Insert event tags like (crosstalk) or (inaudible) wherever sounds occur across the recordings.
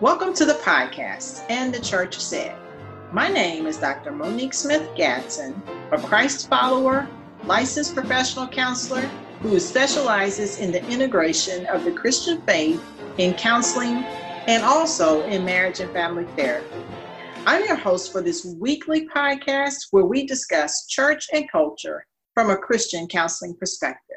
Welcome to the podcast and the Church Said. My name is Dr. Monique Smith Gadsden, a Christ follower, licensed professional counselor who specializes in the integration of the Christian faith in counseling and also in marriage and family therapy. I'm your host for this weekly podcast where we discuss church and culture from a Christian counseling perspective.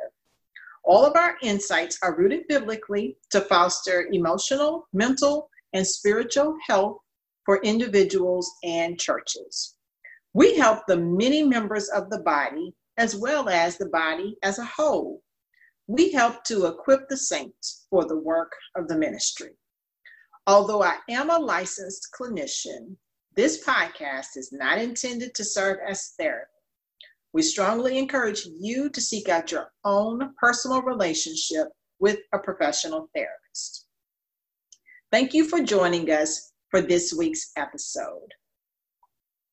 All of our insights are rooted biblically to foster emotional, mental, and spiritual health for individuals and churches. We help the many members of the body as well as the body as a whole. We help to equip the saints for the work of the ministry. Although I am a licensed clinician, this podcast is not intended to serve as therapy. We strongly encourage you to seek out your own personal relationship with a professional therapist. Thank you for joining us for this week's episode.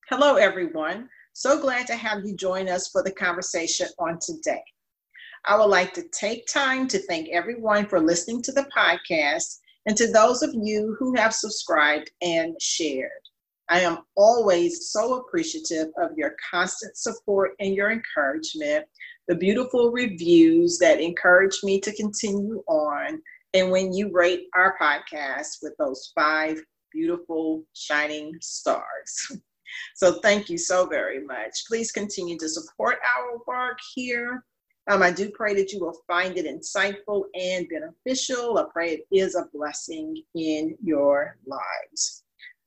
Hello, everyone. So glad to have you join us for the conversation on today. I would like to take time to thank everyone for listening to the podcast and to those of you who have subscribed and shared. I am always so appreciative of your constant support and your encouragement, the beautiful reviews that encourage me to continue on, and when you rate our podcast with those five beautiful shining stars. (laughs) So thank you so very much. Please continue to support our work here. Um, I do pray that you will find it insightful and beneficial. I pray it is a blessing in your lives.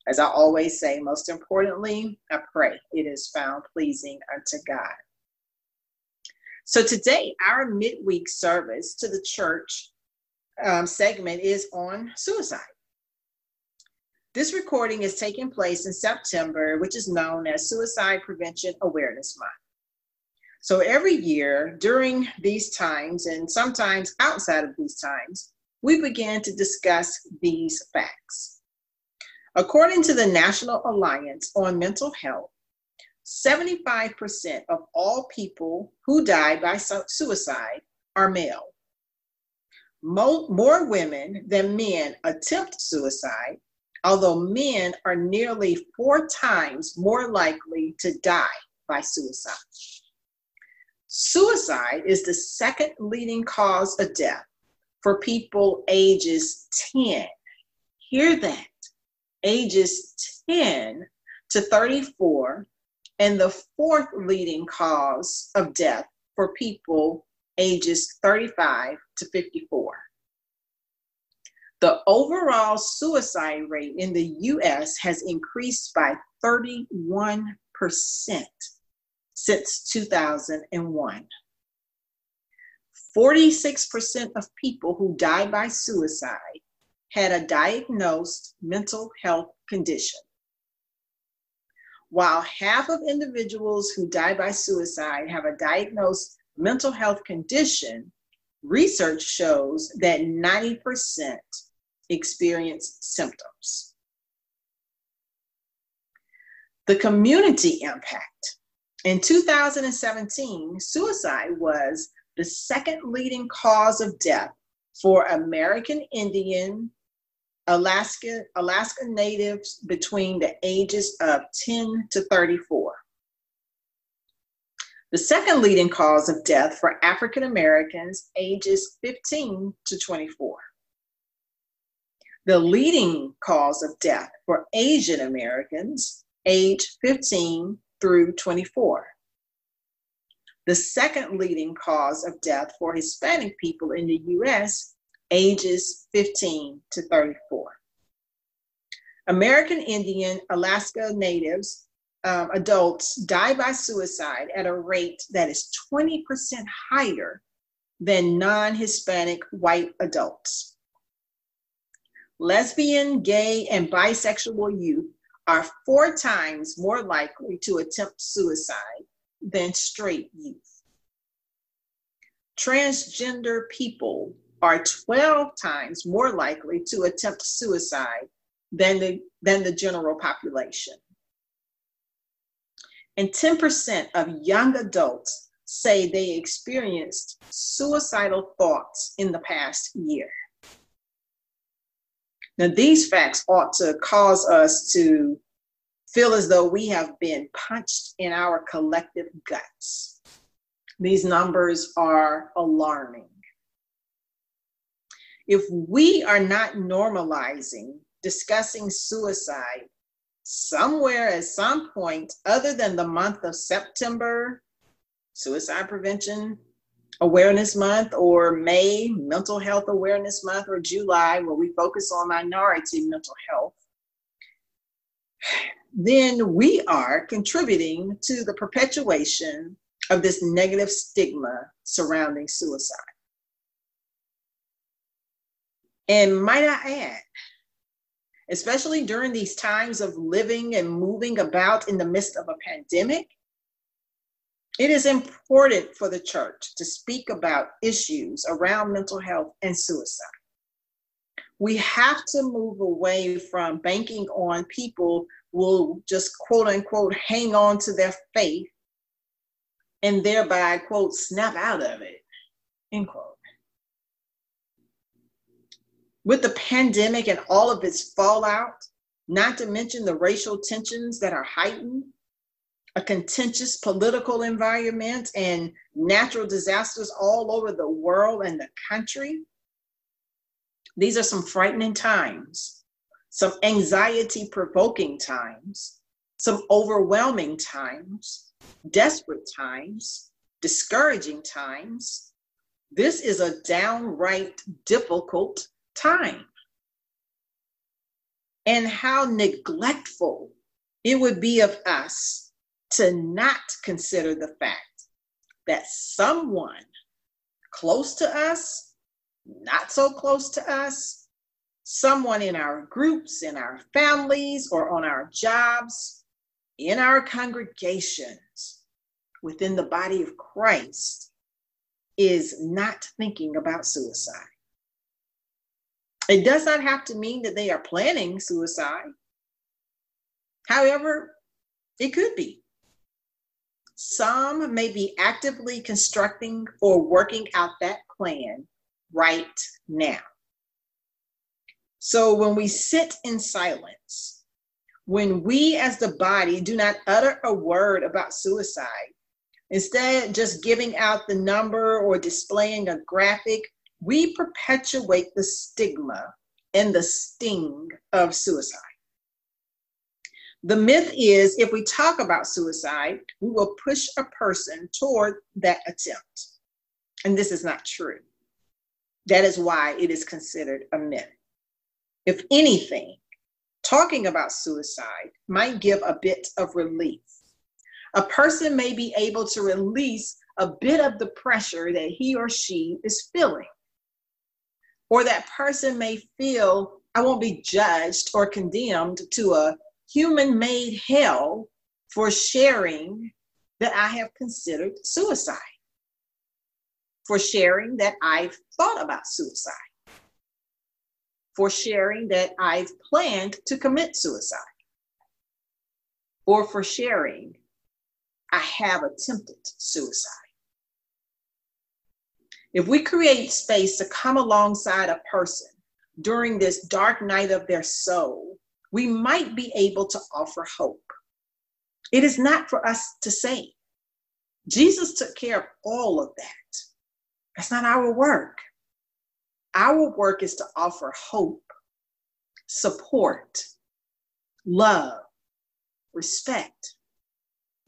As I always say, most importantly, I pray it is found pleasing unto God. So today, our midweek service to the church um, segment is on suicide. This recording is taking place in September, which is known as Suicide Prevention Awareness Month. So every year during these times, and sometimes outside of these times, we begin to discuss these facts. According to the National Alliance on Mental Health, 75% of all people who die by suicide are male. More, women than men attempt suicide, although men are nearly four times more likely to die by suicide. Suicide is the second leading cause of death for people ages 10. Hear that. Ages 10 to 34, and the fourth leading cause of death for people ages 35 to 54. The overall suicide rate in the US has increased by 31% since 2001. 46% of people who died by suicide had a diagnosed mental health condition. While half of individuals who die by suicide have a diagnosed mental health condition, research shows that 90% experience symptoms. The community impact. In 2017, suicide was the second leading cause of death for American Indian, Alaska, Alaska natives between the ages of 10 to 34. The second leading cause of death for African Americans ages 15 to 24. The leading cause of death for Asian Americans age 15 through 24. The second leading cause of death for Hispanic people in the US ages 15 to 34. American Indian Alaska Natives um, adults die by suicide at a rate that is 20% higher than non Hispanic white adults. Lesbian, gay, and bisexual youth are four times more likely to attempt suicide than straight youth. Transgender people are 12 times more likely to attempt suicide than the, than the general population. And 10% of young adults say they experienced suicidal thoughts in the past year. Now, these facts ought to cause us to feel as though we have been punched in our collective guts. These numbers are alarming. If we are not normalizing discussing suicide somewhere at some point other than the month of September, Suicide Prevention Awareness Month, or May, Mental Health Awareness Month, or July, where we focus on minority mental health, then we are contributing to the perpetuation of this negative stigma surrounding suicide. And might I add, especially during these times of living and moving about in the midst of a pandemic, it is important for the church to speak about issues around mental health and suicide. We have to move away from banking on people will just quote unquote hang on to their faith and thereby quote snap out of it end quote with the pandemic and all of its fallout not to mention the racial tensions that are heightened a contentious political environment and natural disasters all over the world and the country these are some frightening times some anxiety provoking times, some overwhelming times, desperate times, discouraging times. This is a downright difficult time. And how neglectful it would be of us to not consider the fact that someone close to us, not so close to us, someone in our groups, in our families, or on our jobs, in our congregations, within the body of Christ, is not thinking about suicide. It does not have to mean that they are planning suicide. However, it could be. Some may be actively constructing or working out that plan right now. So when we sit in silence, when we as the body do not utter a word about suicide, instead just giving out the number or displaying a graphic, we perpetuate the stigma and the sting of suicide. The myth is if we talk about suicide, we will push a person toward that attempt. And this is not true. That is why it is considered a myth if anything, talking about suicide might give a bit of relief. A person may be able to release a bit of the pressure that he or she is feeling. Or that person may feel, I won't be judged or condemned to a human made hell for sharing that I have considered suicide, for sharing that I've thought about suicide for sharing that I've planned to commit suicide, or for sharing I have attempted suicide. If we create space to come alongside a person during this dark night of their soul, we might be able to offer hope. It is not for us to say. Jesus took care of all of that. That's not our work. Our work is to offer hope, support, love, respect,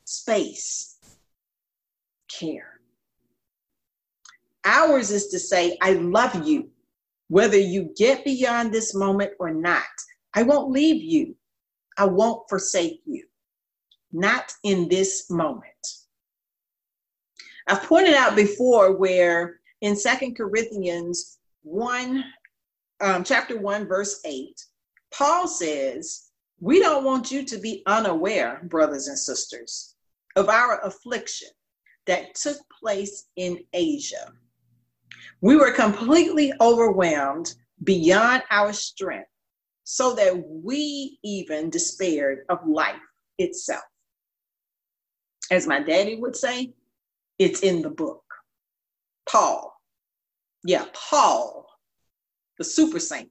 space, care. Ours is to say, I love you, whether you get beyond this moment or not. I won't leave you. I won't forsake you. Not in this moment. I've pointed out before where in Second Corinthians 1, um, chapter 1, verse 8, Paul says, We don't want you to be unaware, brothers and sisters, of our affliction that took place in Asia. We were completely overwhelmed beyond our strength, so that we even despaired of life itself. As my daddy would say, it's in the book. Paul yeah, Paul, the super saint,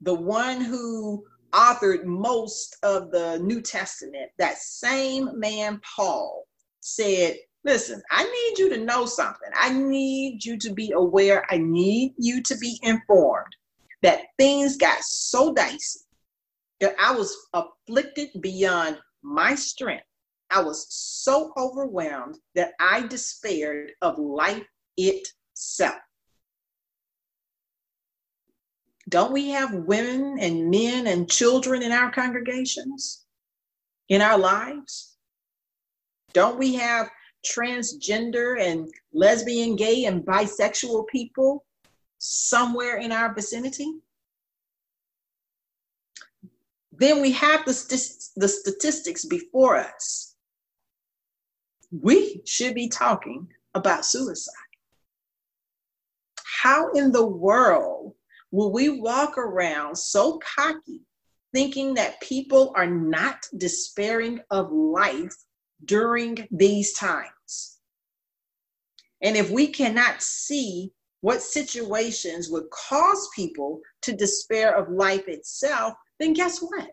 the one who authored most of the New Testament, that same man, Paul, said, Listen, I need you to know something. I need you to be aware. I need you to be informed that things got so dicey that I was afflicted beyond my strength. I was so overwhelmed that I despaired of life itself. Don't we have women and men and children in our congregations, in our lives? Don't we have transgender and lesbian, gay, and bisexual people somewhere in our vicinity? Then we have the, st- the statistics before us. We should be talking about suicide. How in the world will we walk around so cocky, thinking that people are not despairing of life during these times? And if we cannot see what situations would cause people to despair of life itself, then guess what?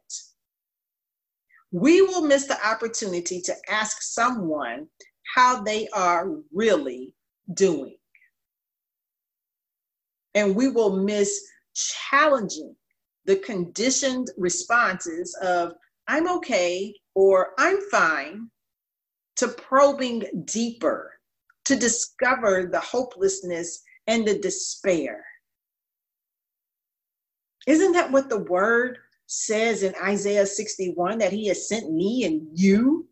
We will miss the opportunity to ask someone how they are really doing. And we will miss challenging the conditioned responses of, I'm okay or I'm fine, to probing deeper to discover the hopelessness and the despair. Isn't that what the word says in Isaiah 61 that he has sent me and you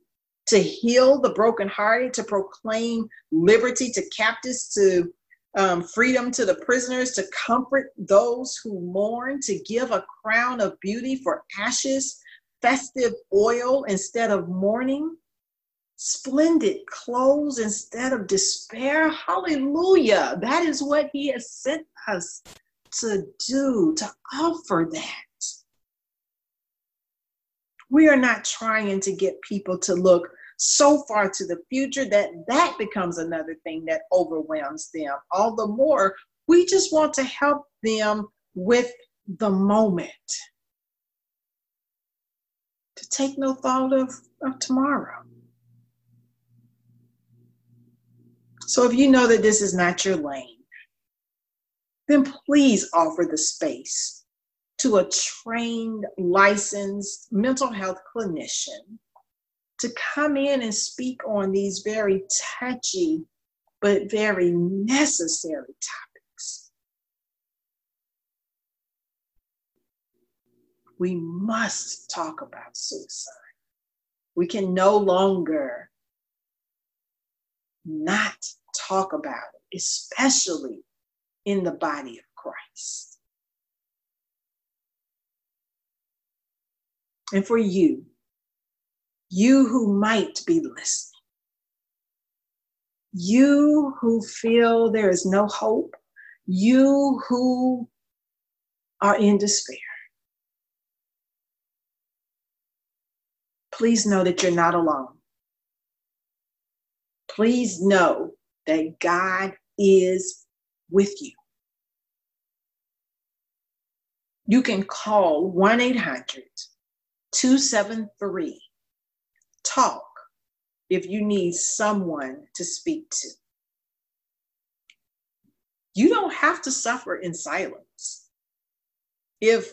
to heal the brokenhearted, to proclaim liberty to captives, to um, freedom to the prisoners, to comfort those who mourn, to give a crown of beauty for ashes, festive oil instead of mourning, splendid clothes instead of despair. Hallelujah. That is what he has sent us to do, to offer that. We are not trying to get people to look so far to the future that that becomes another thing that overwhelms them. All the more, we just want to help them with the moment. To take no thought of, of tomorrow. So if you know that this is not your lane, then please offer the space to a trained, licensed mental health clinician to come in and speak on these very touchy but very necessary topics. We must talk about suicide. We can no longer not talk about it, especially in the body of Christ. and for you, you who might be listening, you who feel there is no hope, you who are in despair. Please know that you're not alone. Please know that God is with you. You can call 1 800 273 talk if you need someone to speak to. You don't have to suffer in silence. If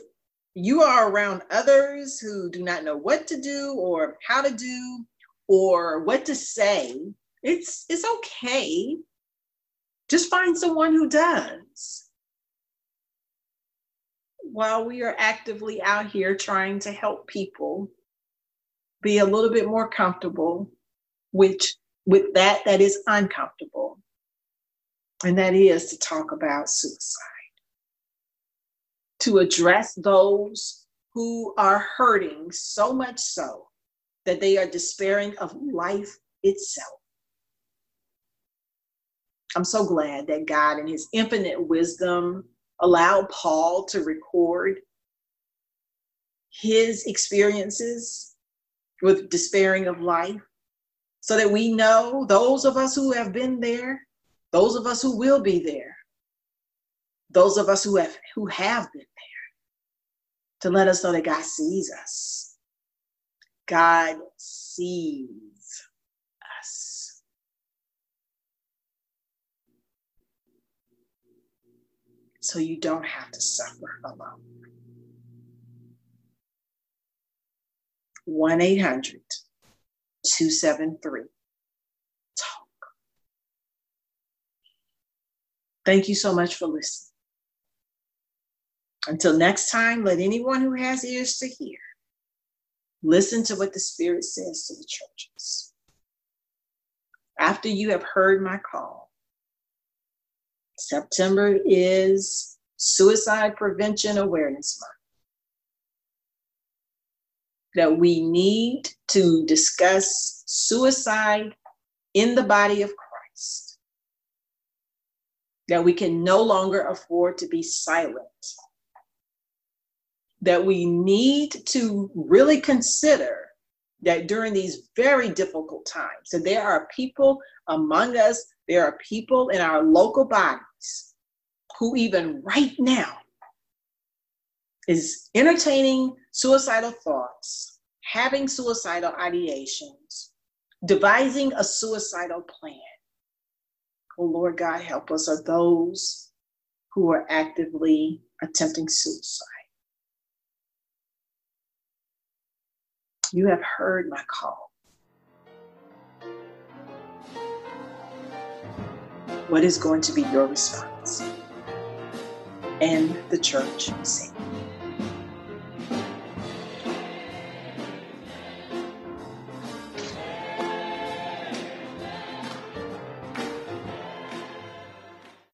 you are around others who do not know what to do or how to do or what to say, it's it's okay. Just find someone who does. While we are actively out here trying to help people be a little bit more comfortable with with that that is uncomfortable. And that is to talk about suicide. To address those who are hurting so much so that they are despairing of life itself i'm so glad that god in his infinite wisdom allowed Paul to record his experiences with despairing of life so that we know those of us who have been there, those of us who will be there, those of us who have who have been there, to let us know that God sees us. God sees us. So you don't have to suffer alone. 1 800 273 Talk. Thank you so much for listening. Until next time, let anyone who has ears to hear listen to what the Spirit says to the churches. After you have heard my call, September is Suicide Prevention Awareness Month. That we need to discuss suicide in the body of Christ. That we can no longer afford to be silent that we need to really consider that during these very difficult times, that there are people among us, there are people in our local bodies who, even right now, is entertaining suicidal thoughts, having suicidal ideations, devising a suicidal plan. Oh Lord God, help us are those who are actively attempting suicide. You have heard my call. What is going to be your response? And the church said.